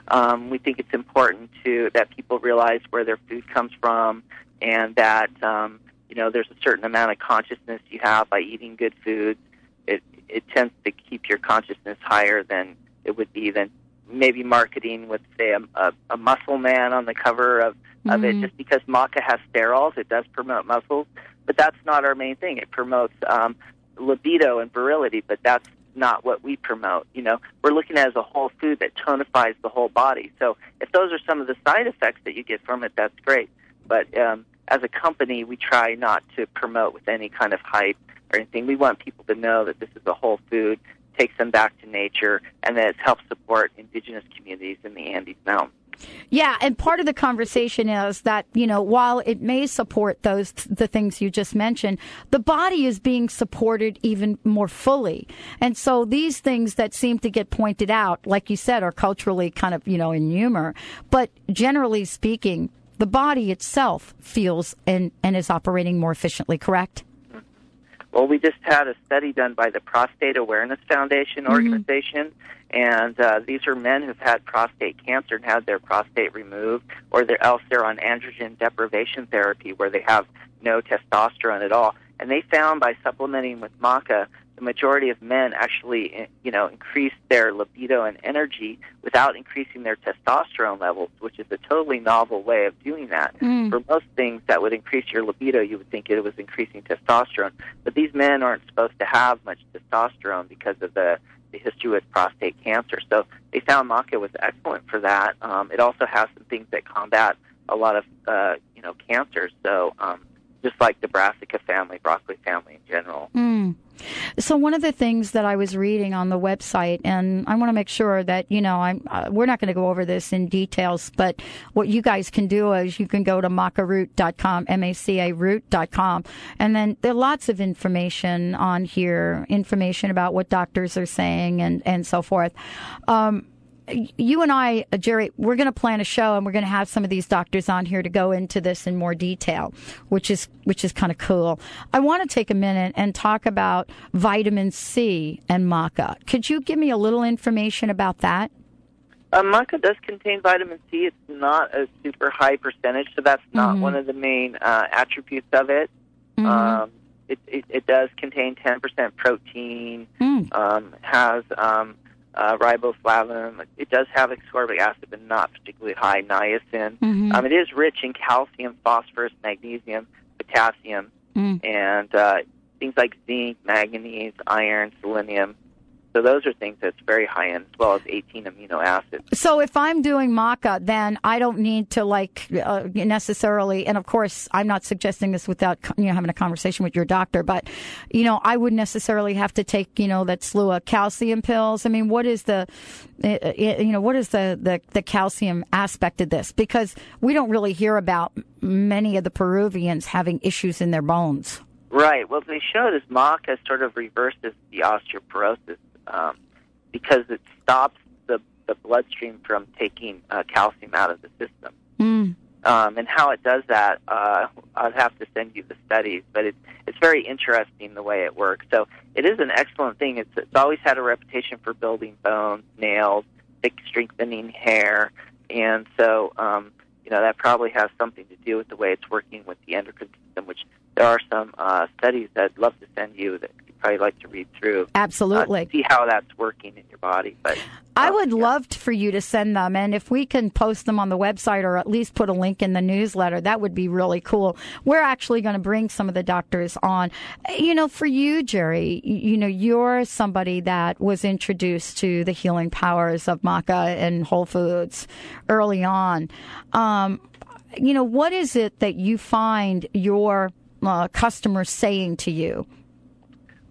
Um, we think it's important to that people realize where their food comes from and that um, you know there's a certain amount of consciousness you have by eating good foods. It it tends to keep your consciousness higher than it would be than maybe marketing with say a, a, a muscle man on the cover of of Mhm. it just because maca has sterols it does promote muscles but that's not our main thing. It promotes um, libido and virility but that's not what we promote you know? We're looking at it as a whole food that tonifies the whole body. So if those are some of the side effects that you get from it that's great. But um, as a company we try not to promote with any kind of hype or anything. We want people to know that this is a whole food takes them back to nature and that it helps support indigenous communities in the Andes Mountains. Yeah, and part of the conversation is that you know while it may support those the things you just mentioned, the body is being supported even more fully, and so these things that seem to get pointed out, like you said, are culturally kind of you know in humor, but generally speaking, the body itself feels and and is operating more efficiently. Correct? Well, we just had a study done by the Prostate Awareness Foundation organization, and uh, these are men who've had prostate cancer and had their prostate removed, or they're, else they're on androgen deprivation therapy where they have no testosterone at all. And they found by supplementing with maca, the majority of men actually, eh, you know, increase their libido and energy without increasing their testosterone levels, which is a totally novel way of doing that. Mm. For most things that would increase your libido, you would think it was increasing testosterone. But these men aren't supposed to have much testosterone because of the, the history with prostate cancer. So they found maca was excellent for that. Um, it also has some things that combat a lot of, uh, you know, cancers. So um, just like the brassica family, broccoli family in general. Mm. So one of the things that I was reading on the website, and I want to make sure that you know, I'm uh, we're not going to go over this in details, but what you guys can do is you can go to macaroot.com, m-a-c-a root.com, and then there are lots of information on here, information about what doctors are saying and and so forth. Um, you and I, uh, Jerry, we're going to plan a show and we're going to have some of these doctors on here to go into this in more detail, which is which is kind of cool. I want to take a minute and talk about vitamin C and maca. Could you give me a little information about that? Uh, maca does contain vitamin C. It's not a super high percentage, so that's not Mhm. one of the main uh, attributes of it. Mhm. Um, it, it. It does contain 10% protein, Mm. um, has um, uh, riboflavin. It does have ascorbic acid, but not particularly high niacin. Mhm. Um, it is rich in calcium, phosphorus, magnesium, potassium, Mm. and uh, things like zinc, manganese, iron, selenium. So those are things that's very high end, as well as 18 amino acids. So if I'm doing maca, then I don't need to like uh, necessarily. And of course, I'm not suggesting this without you know having a conversation with your doctor. But you know, I wouldn't necessarily have to take you know that slew of calcium pills. I mean, what is the you know what is the, the the calcium aspect of this? Because we don't really hear about many of the Peruvians having issues in their bones. Right. Well, they showed is maca sort of reverses the osteoporosis um, because it stops the, the bloodstream from taking uh, calcium out of the system. Mm. Um, and how it does that, uh, I'd have to send you the studies, but it's it's very interesting the way it works. So it is an excellent thing. It's it's always had a reputation for building bones, nails, thick strengthening hair, and so um, you know that probably has something to do with the way it's working with the endocrine system. Which there are some uh, studies that I'd love to send you that probably like to read through. Absolutely. Uh, see how that's working in your body, but. I would love for you to send them, and if we can post them on the website or at least put a link in the newsletter, that would be really cool. We're actually going to bring some of the doctors on. You know, for you, Jerry, you know, you're somebody that was introduced to the healing powers of maca and Whole Foods early on. Um, you know, what is it that you find your uh, customers saying to you?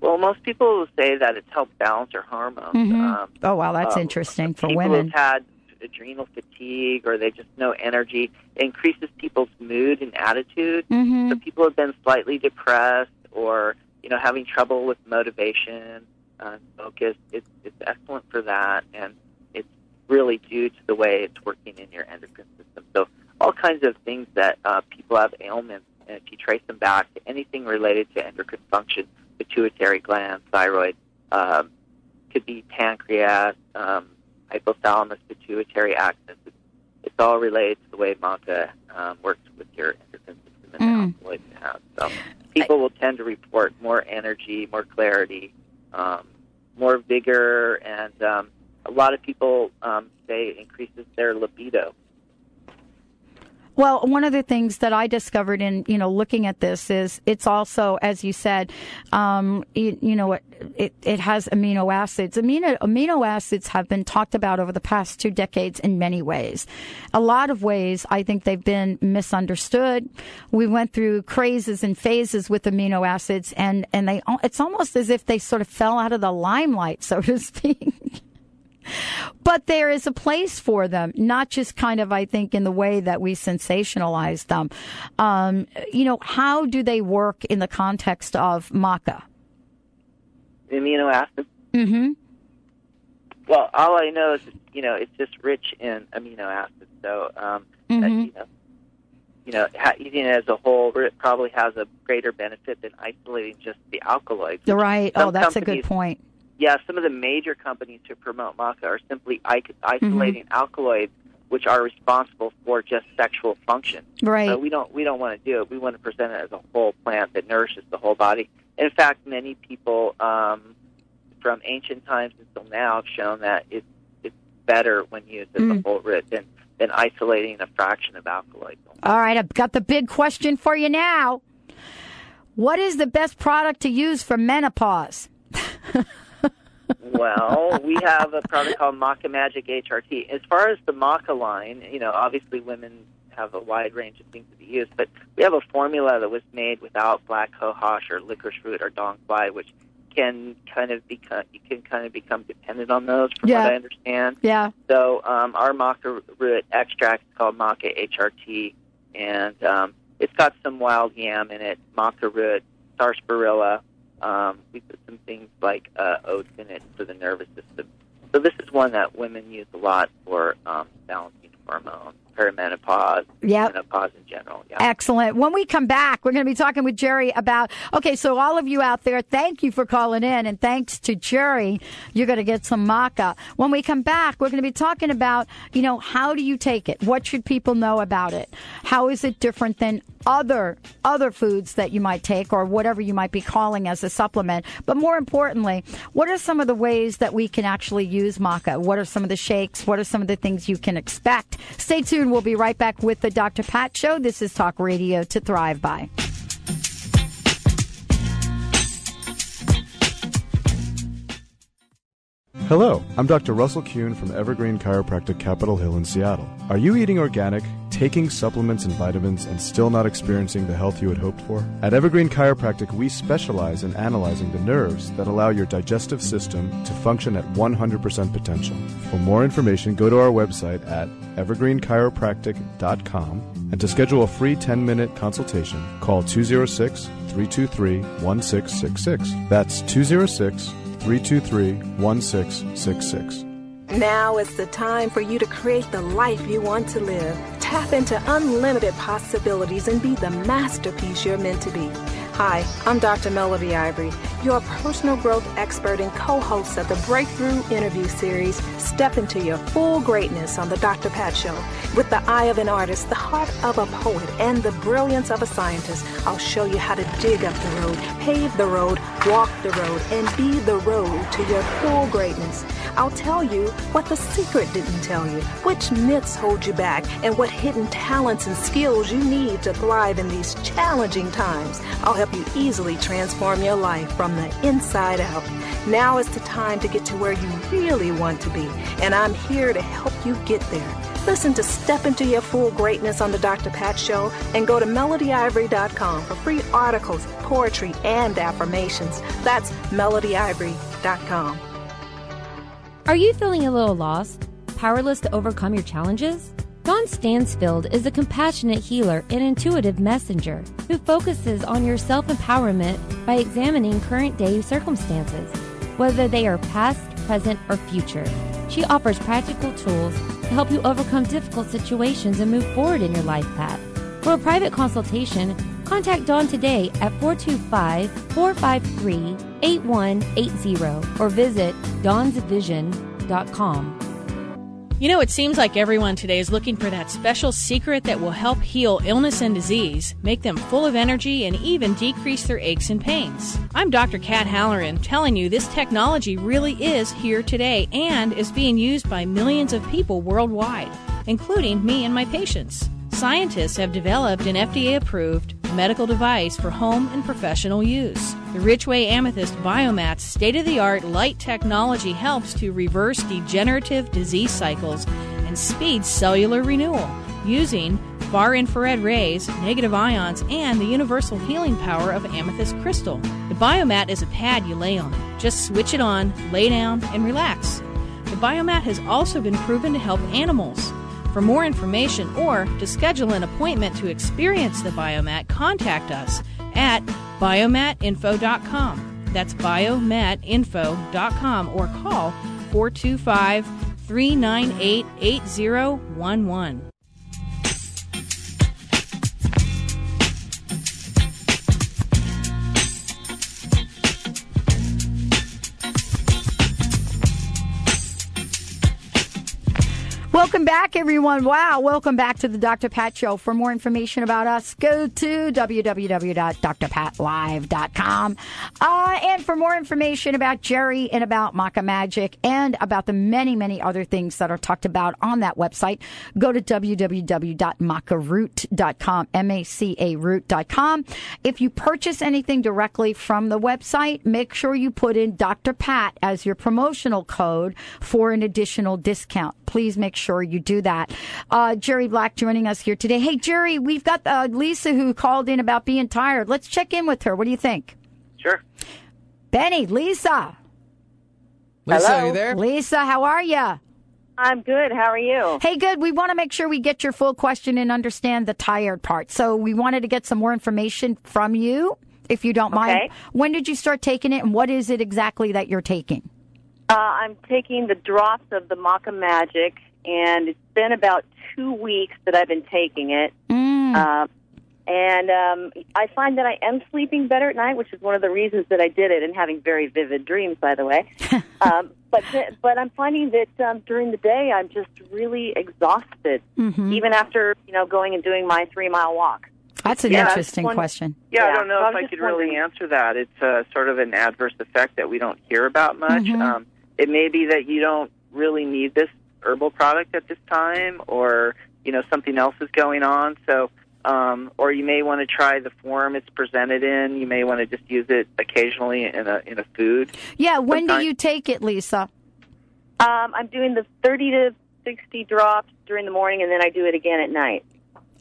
Well, most people will say that it's helped balance their hormones. Mhm. Um, oh, wow, that's uh, interesting for women. who've had adrenal fatigue or they just no energy. It increases people's mood and attitude. Mhm. So people have been slightly depressed or you know having trouble with motivation, uh, focus. It's it's excellent for that, and it's really due to the way it's working in your endocrine system. So all kinds of things that uh, people have ailments, and if you trace them back to anything related to endocrine function, pituitary gland, thyroid, um, could be pancreas, um, hypothalamus, pituitary axis. It's, it's all related to the way maca um, works with your endocrine system and Mm. the has. So people will tend to report more energy, more clarity, um, more vigor, and um, a lot of people um, say it increases their libido. Well, one of the things that I discovered in you know looking at this is it's also, as you said, um, it, you know it, it, it has amino acids. Amino amino acids have been talked about over the past two decades in many ways. A lot of ways, I think they've been misunderstood. We went through crazes and phases with amino acids, and and they it's almost as if they sort of fell out of the limelight, so to speak. But there is a place for them, not just kind of, I think, in the way that we sensationalize them. Um, you know, how do they work in the context of maca? Amino acids? Mm-hmm. Well, all I know is, you know, it's just rich in amino acids. So, um, mm-hmm. that, you know, you know, eating it as a whole it probably has a greater benefit than isolating just the alkaloids. Right. Oh, that's a good point yeah, some of the major companies who promote maca are simply isolating mm-hmm. alkaloids, which are responsible for just sexual function. Right. So we don't we don't want to do it. We want to present it as a whole plant that nourishes the whole body. In fact, many people um, from ancient times until now have shown that it's it's better when used as mm. a whole root than than isolating a fraction of alkaloids. All right, I've got the big question for you now. What is the best product to use for menopause? well, we have a product called Maca Magic HRT. As far as the Maca line, you know, obviously women have a wide range of things to be used, but we have a formula that was made without black cohosh or licorice root or dong quai, which can kind of become you can kind of become dependent on those from yeah. what I understand. Yeah. So um, our maca root extract is called maca HRT, and um, it's got some wild yam in it, maca root, sarsaparilla, um, we put some things like uh, oats in it for the nervous system. So this is one that women use a lot for um, balancing hormones perimenopause, yep. menopause in general. Yeah. Excellent. When we come back, we're going to be talking with Jerry about, okay, so all of you out there, thank you for calling in, and thanks to Jerry, you're going to get some maca. When we come back, we're going to be talking about, you know, how do you take it? What should people know about it? How is it different than other other foods that you might take or whatever you might be calling as a supplement. But more importantly, what are some of the ways that we can actually use maca? What are some of the shakes? What are some of the things you can expect? Stay tuned. We'll be right back with the Dr. Pat Show. This is Talk Radio to Thrive By. Hello, I'm Dr. Russell Kuhn from Evergreen Chiropractic Capitol Hill in Seattle. Are you eating organic, taking supplements and vitamins, and still not experiencing the health you had hoped for? At Evergreen Chiropractic, we specialize in analyzing the nerves that allow your digestive system to function at 100% potential. For more information, go to our website at evergreenchiropractic.com and to schedule a free 10 minute consultation, call 206 323 1666. That's 206 323 1666. Now is the time for you to create the life you want to live. Tap into unlimited possibilities and be the masterpiece you're meant to be. Hi, I'm Dr. Melody Ivory, your personal growth expert and co host of the Breakthrough Interview Series, Step into Your Full Greatness on The Dr. Pat Show. With the eye of an artist, the heart of a poet, and the brilliance of a scientist, I'll show you how to dig up the road, pave the road, walk the road, and be the road to your full greatness. I'll tell you what the secret didn't tell you, which myths hold you back, and what hidden talents and skills you need to thrive in these challenging times. I'll help you easily transform your life from the inside out. Now is the time to get to where you really want to be, and I'm here to help you get there. Listen to Step Into Your Full Greatness on The Dr. Pat Show and go to melodyivory.com for free articles, poetry, and affirmations. That's melodyivory.com. Are you feeling a little lost? Powerless to overcome your challenges? Dawn Stansfield is a compassionate healer and intuitive messenger who focuses on your self empowerment by examining current day circumstances, whether they are past, present, or future. She offers practical tools to help you overcome difficult situations and move forward in your life path. For a private consultation, contact Dawn today at 425 453 8180 or visit dawnsvision.com. You know, it seems like everyone today is looking for that special secret that will help heal illness and disease, make them full of energy, and even decrease their aches and pains. I'm Dr. Kat Halloran telling you this technology really is here today and is being used by millions of people worldwide, including me and my patients. Scientists have developed an FDA approved medical device for home and professional use. The Richway Amethyst Biomat's state of the art light technology helps to reverse degenerative disease cycles and speed cellular renewal using far infrared rays, negative ions, and the universal healing power of amethyst crystal. The biomat is a pad you lay on. Just switch it on, lay down, and relax. The biomat has also been proven to help animals. For more information or to schedule an appointment to experience the Biomat, contact us at biomatinfo.com. That's biomatinfo.com or call 425 398 8011. Welcome back, everyone. Wow, welcome back to the Dr. Pat Show. For more information about us, go to www.drpatlive.com. Uh, and for more information about Jerry and about Maca Magic and about the many, many other things that are talked about on that website, go to www.macaroot.com, M-A-C-A root.com. If you purchase anything directly from the website, make sure you put in Dr. Pat as your promotional code for an additional discount. Please make sure you do that. Uh, Jerry Black joining us here today. Hey, Jerry, we've got uh, Lisa who called in about being tired. Let's check in with her. What do you think? Sure. Benny, Lisa. Lisa, Hello? are you there? Lisa, how are you? I'm good. How are you? Hey, good. We want to make sure we get your full question and understand the tired part. So we wanted to get some more information from you, if you don't mind. Okay. When did you start taking it, and what is it exactly that you're taking? Uh, I'm taking the drops of the Maca Magic, and it's been about two weeks that I've been taking it. Mm. Uh, and um, I find that I am sleeping better at night, which is one of the reasons that I did it, and having very vivid dreams, by the way. um, but th- but I'm finding that um, during the day I'm just really exhausted, Mm-hmm. even after you know going and doing my three mile walk. That's an Yeah, interesting one- question. Yeah, I don't know so I if I just could really answer that. It's uh, sort of an adverse effect that we don't hear about much. Mhm. Um, it may be that you don't really need this herbal product at this time, or you know something else is going on. So, um, or you may want to try the form it's presented in. You may want to just use it occasionally in a in a food. Yeah, when do you take it, Lisa? Um, I'm doing the 30 to 60 drops during the morning, and then I do it again at night.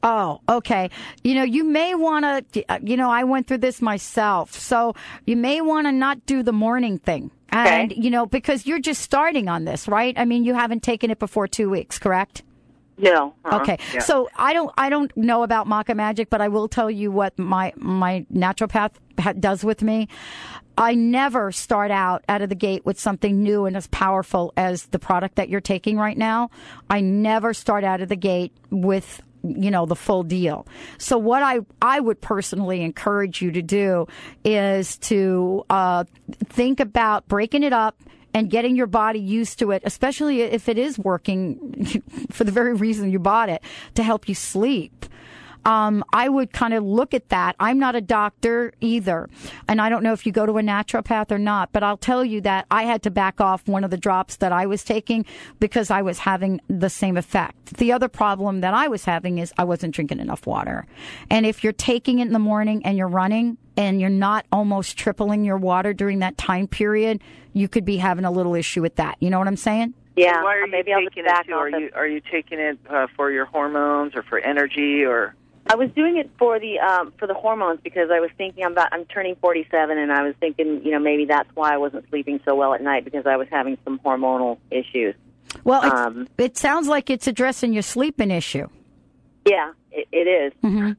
Oh, okay. You know, you may want to, uh, you know, I went through this myself. So you may want to not do the morning thing. And, you know, because you're just starting on this, right? I mean, you haven't taken it before two weeks, correct? No. uh-uh. Okay. So I don't I don't know about Maca Magic, but I will tell you what my my naturopath ha- does with me. I never start out out of the gate with something new and as powerful as the product that you're taking right now. I never start out of the gate with you know the full deal. So what I I would personally encourage you to do is to uh, think about breaking it up and getting your body used to it, especially if it is working for the very reason you bought it to help you sleep. Um, I would kind of look at that. I'm not a doctor either. And I don't know if you go to a naturopath or not, but I'll tell you that I had to back off one of the drops that I was taking because I was having the same effect. The other problem that I was having is I wasn't drinking enough water. And if you're taking it in the morning and you're running and you're not almost tripling your water during that time period, you could be having a little issue with that. You know what I'm saying? Yeah. Why are maybe you I'll just taking back it to? off Are you are you taking it uh, for your hormones or for energy or? I was doing it for the um, for the hormones because I was thinking I'm about I'm turning 47 and I was thinking you know maybe that's why I wasn't sleeping so well at night because I was having some hormonal issues. Well, it's, Um, it sounds like it's addressing your sleeping issue. Yeah, it, it is. Mhm.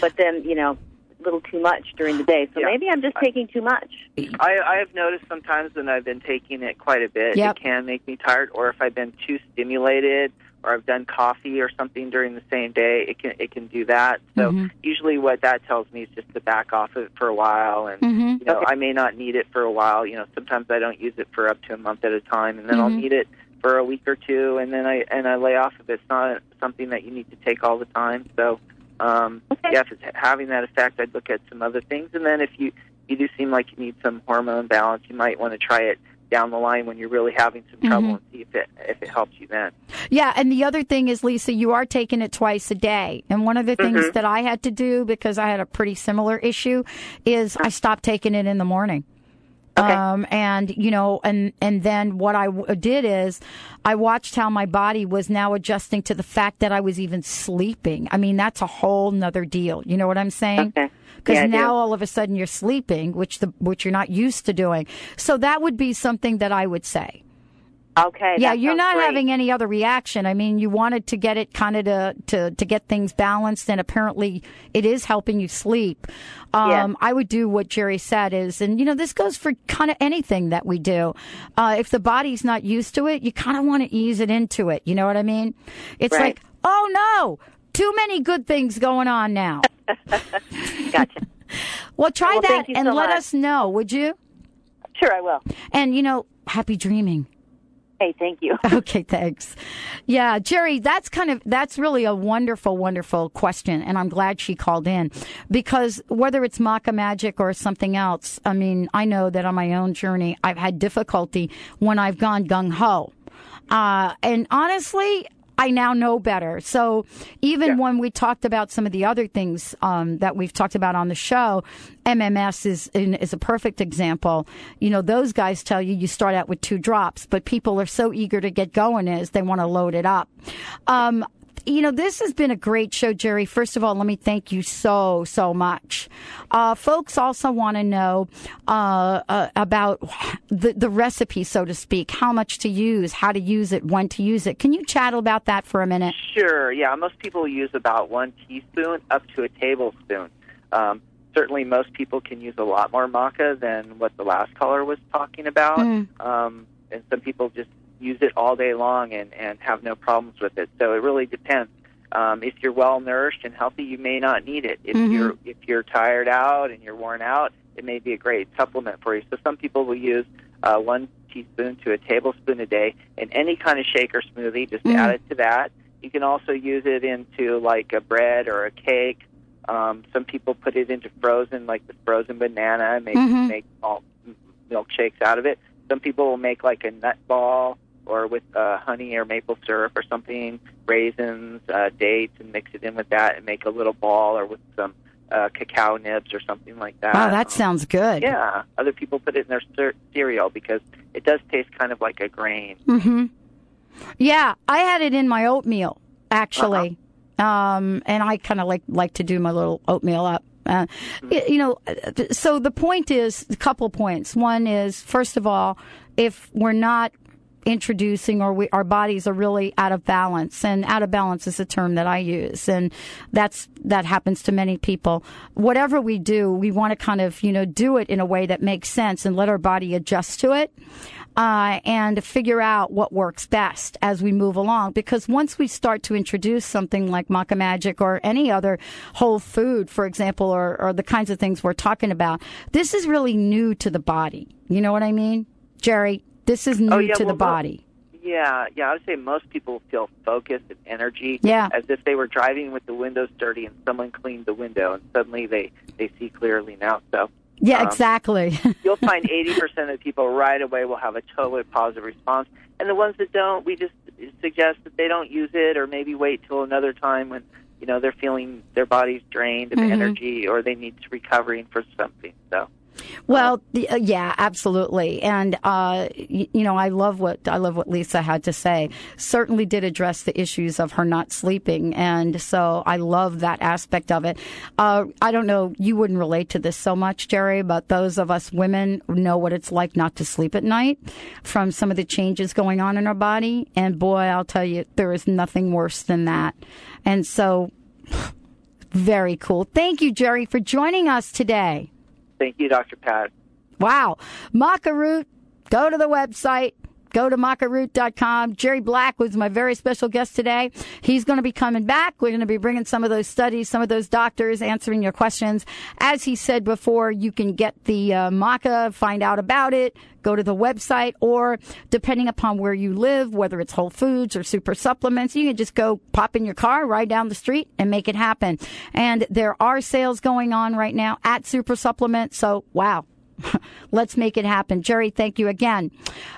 But then you know a little too much during the day, so Yeah. maybe I'm just taking too much. I, I have noticed sometimes when I've been taking it quite a bit, Yep. it can make me tired. Or if I've been too stimulated, or I've done coffee or something during the same day, it can it can do that. So Mhm. usually, what that tells me is just to back off of it for a while, and Mhm. you know I may not need it for a while. You know, sometimes I don't use it for up to a month at a time, and then I'll Mhm. need it for a week or two, and then I and I lay off of it. It's not something that you need to take all the time. So, um, yeah, if it's having that effect, I'd look at some other things. And then if you you do seem like you need some hormone balance, you might want to try it down the line when you're really having some trouble Mhm. and see if it if it helps you then. Yeah, and the other thing is, Lisa, you are taking it twice a day. And one of the things Mhm. that I had to do because I had a pretty similar issue is I stopped taking it in the morning. Um, and you know, and and then what I w- did is I watched how my body was now adjusting to the fact that I was even sleeping. I mean, that's a whole nother deal. You know what I'm saying? Okay. Because Yeah, I do. now all of a sudden you're sleeping, which the which you're not used to doing. So that would be something that I would say. Okay. Yeah, you're not great. having any other reaction. I mean, you wanted to get it kind of to, to, to get things balanced, and apparently it is helping you sleep. Um, I would do what Jerry said is, and you know, this goes for kind of anything that we do. Uh, if the body's not used to it, you kind of want to ease it into it. You know what I mean? It's Right. like, oh no, too many good things going on now. gotcha. Well, try Well, that and so let much. us know, would you? Sure, I will. And you know, happy dreaming. Hey, thank you. Okay, thanks. Yeah, Jerry, that's kind of that's really a wonderful, wonderful question, and I'm glad she called in because whether it's maca magic or something else, I mean, I know that on my own journey, I've had difficulty when I've gone gung ho, uh, and honestly. I now know better. So even when we talked about some of the other things um, that we've talked about on the show, MMS is is a perfect example. You know, those guys tell you you start out with two drops, but people are so eager to get going is they want to load it up. Um, you know, this has been a great show, Jerry. First of all, let me thank you so, so much. Uh, folks also want to know uh, uh, about the, the recipe, so to speak, how much to use, how to use it, when to use it. Can you chat about that for a minute? Sure. Yeah, most people use about one teaspoon up to a tablespoon. Um, certainly, most people can use a lot more maca than what the last caller was talking about. Mm. Um, and some people just use it all day long and, and have no problems with it. So it really depends. Um, if you're well nourished and healthy, you may not need it. If Mhm. you're if you're tired out and you're worn out, it may be a great supplement for you. So some people will use uh, one teaspoon to a tablespoon a day in any kind of shake or smoothie. Just Mhm. add it to that. You can also use it into like a bread or a cake. Um, some people put it into frozen, like the frozen banana, and make Mhm. make all milkshakes out of it. Some people will make like a nut ball or with uh, honey or maple syrup or something, raisins, uh, dates, and mix it in with that and make a little ball or with some uh, cacao nibs or something like that. Wow, that sounds good. Yeah, other people put it in their cer- cereal because it does taste kind of like a grain. hmm Yeah, I had it in my oatmeal actually, um, and I kind of like like to do my little oatmeal up. Uh, y- you know, uh, so the point is a couple points. One is first of all, if we're not introducing or we, our bodies are really out of balance. And out of balance is a term that I use. And that's that happens to many people. Whatever we do we want to kind of you know do it in a way that makes sense and let our body adjust to it uh, and figure out what works best as we move along. Because once we start to introduce something like maca magic or any other whole food for example or, or the kinds of things we're talking about this is really new to the body. You know what I mean? Jerry this is new Oh, yeah, to the well, body. Yeah, yeah. I would say most people feel focused and energy, Yeah. as if they were driving with the windows dirty and someone cleaned the window, and suddenly they they see clearly now. So Yeah, um, exactly. you'll find 80% of people right away will have a totally positive response, and the ones that don't, we just suggest that they don't use it, or maybe wait till another time when you know they're feeling their body's drained of Mhm. energy, or they need to recovering for something. So. Well, uh, yeah, absolutely, and uh, you know, I love what I love what Lisa had to say. Certainly, did address the issues of her not sleeping, and so I love that aspect of it. Uh, I don't know, you wouldn't relate to this so much, Jerry, but those of us women know what it's like not to sleep at night from some of the changes going on in our body, and boy, I'll tell you, there is nothing worse than that, and so. Very cool. Thank you, Jerry, for joining us today. Thank you, Dr. Pat. Wow. Maca root, go to the website, Go to macaroot.com. Jerry Black was my very special guest today. He's going to be coming back. We're going to be bringing some of those studies, some of those doctors answering your questions. As he said before, you can get the uh, maca, find out about it, go to the website, or depending upon where you live, whether it's Whole Foods or Super Supplements, you can just go pop in your car, ride down the street, and make it happen. And there are sales going on right now at Super supplements. So, wow, Let's make it happen. Jerry, thank you again.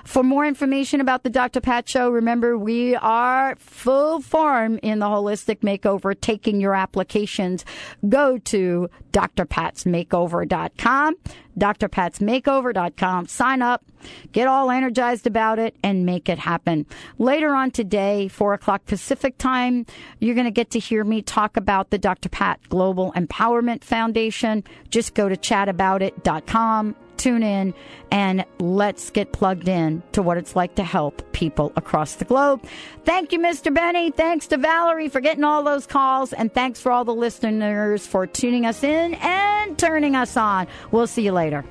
For more information about the Dr. Pat Show, remember we are full form in the holistic makeover, taking your applications. Go to drpatsmakeover.com, drpatsmakeover.com. Sign up, get all energized about it, and make it happen. Later on today, 4 o'clock Pacific time, you're going to get to hear me talk about the Dr. Pat Global Empowerment Foundation. Just go to chataboutit.com tune in and let's get plugged in to what it's like to help people across the globe. Thank you, Mr. Benny. Thanks to Valerie for getting all those calls. And thanks for all the listeners for tuning us in and turning us on. We'll see you later.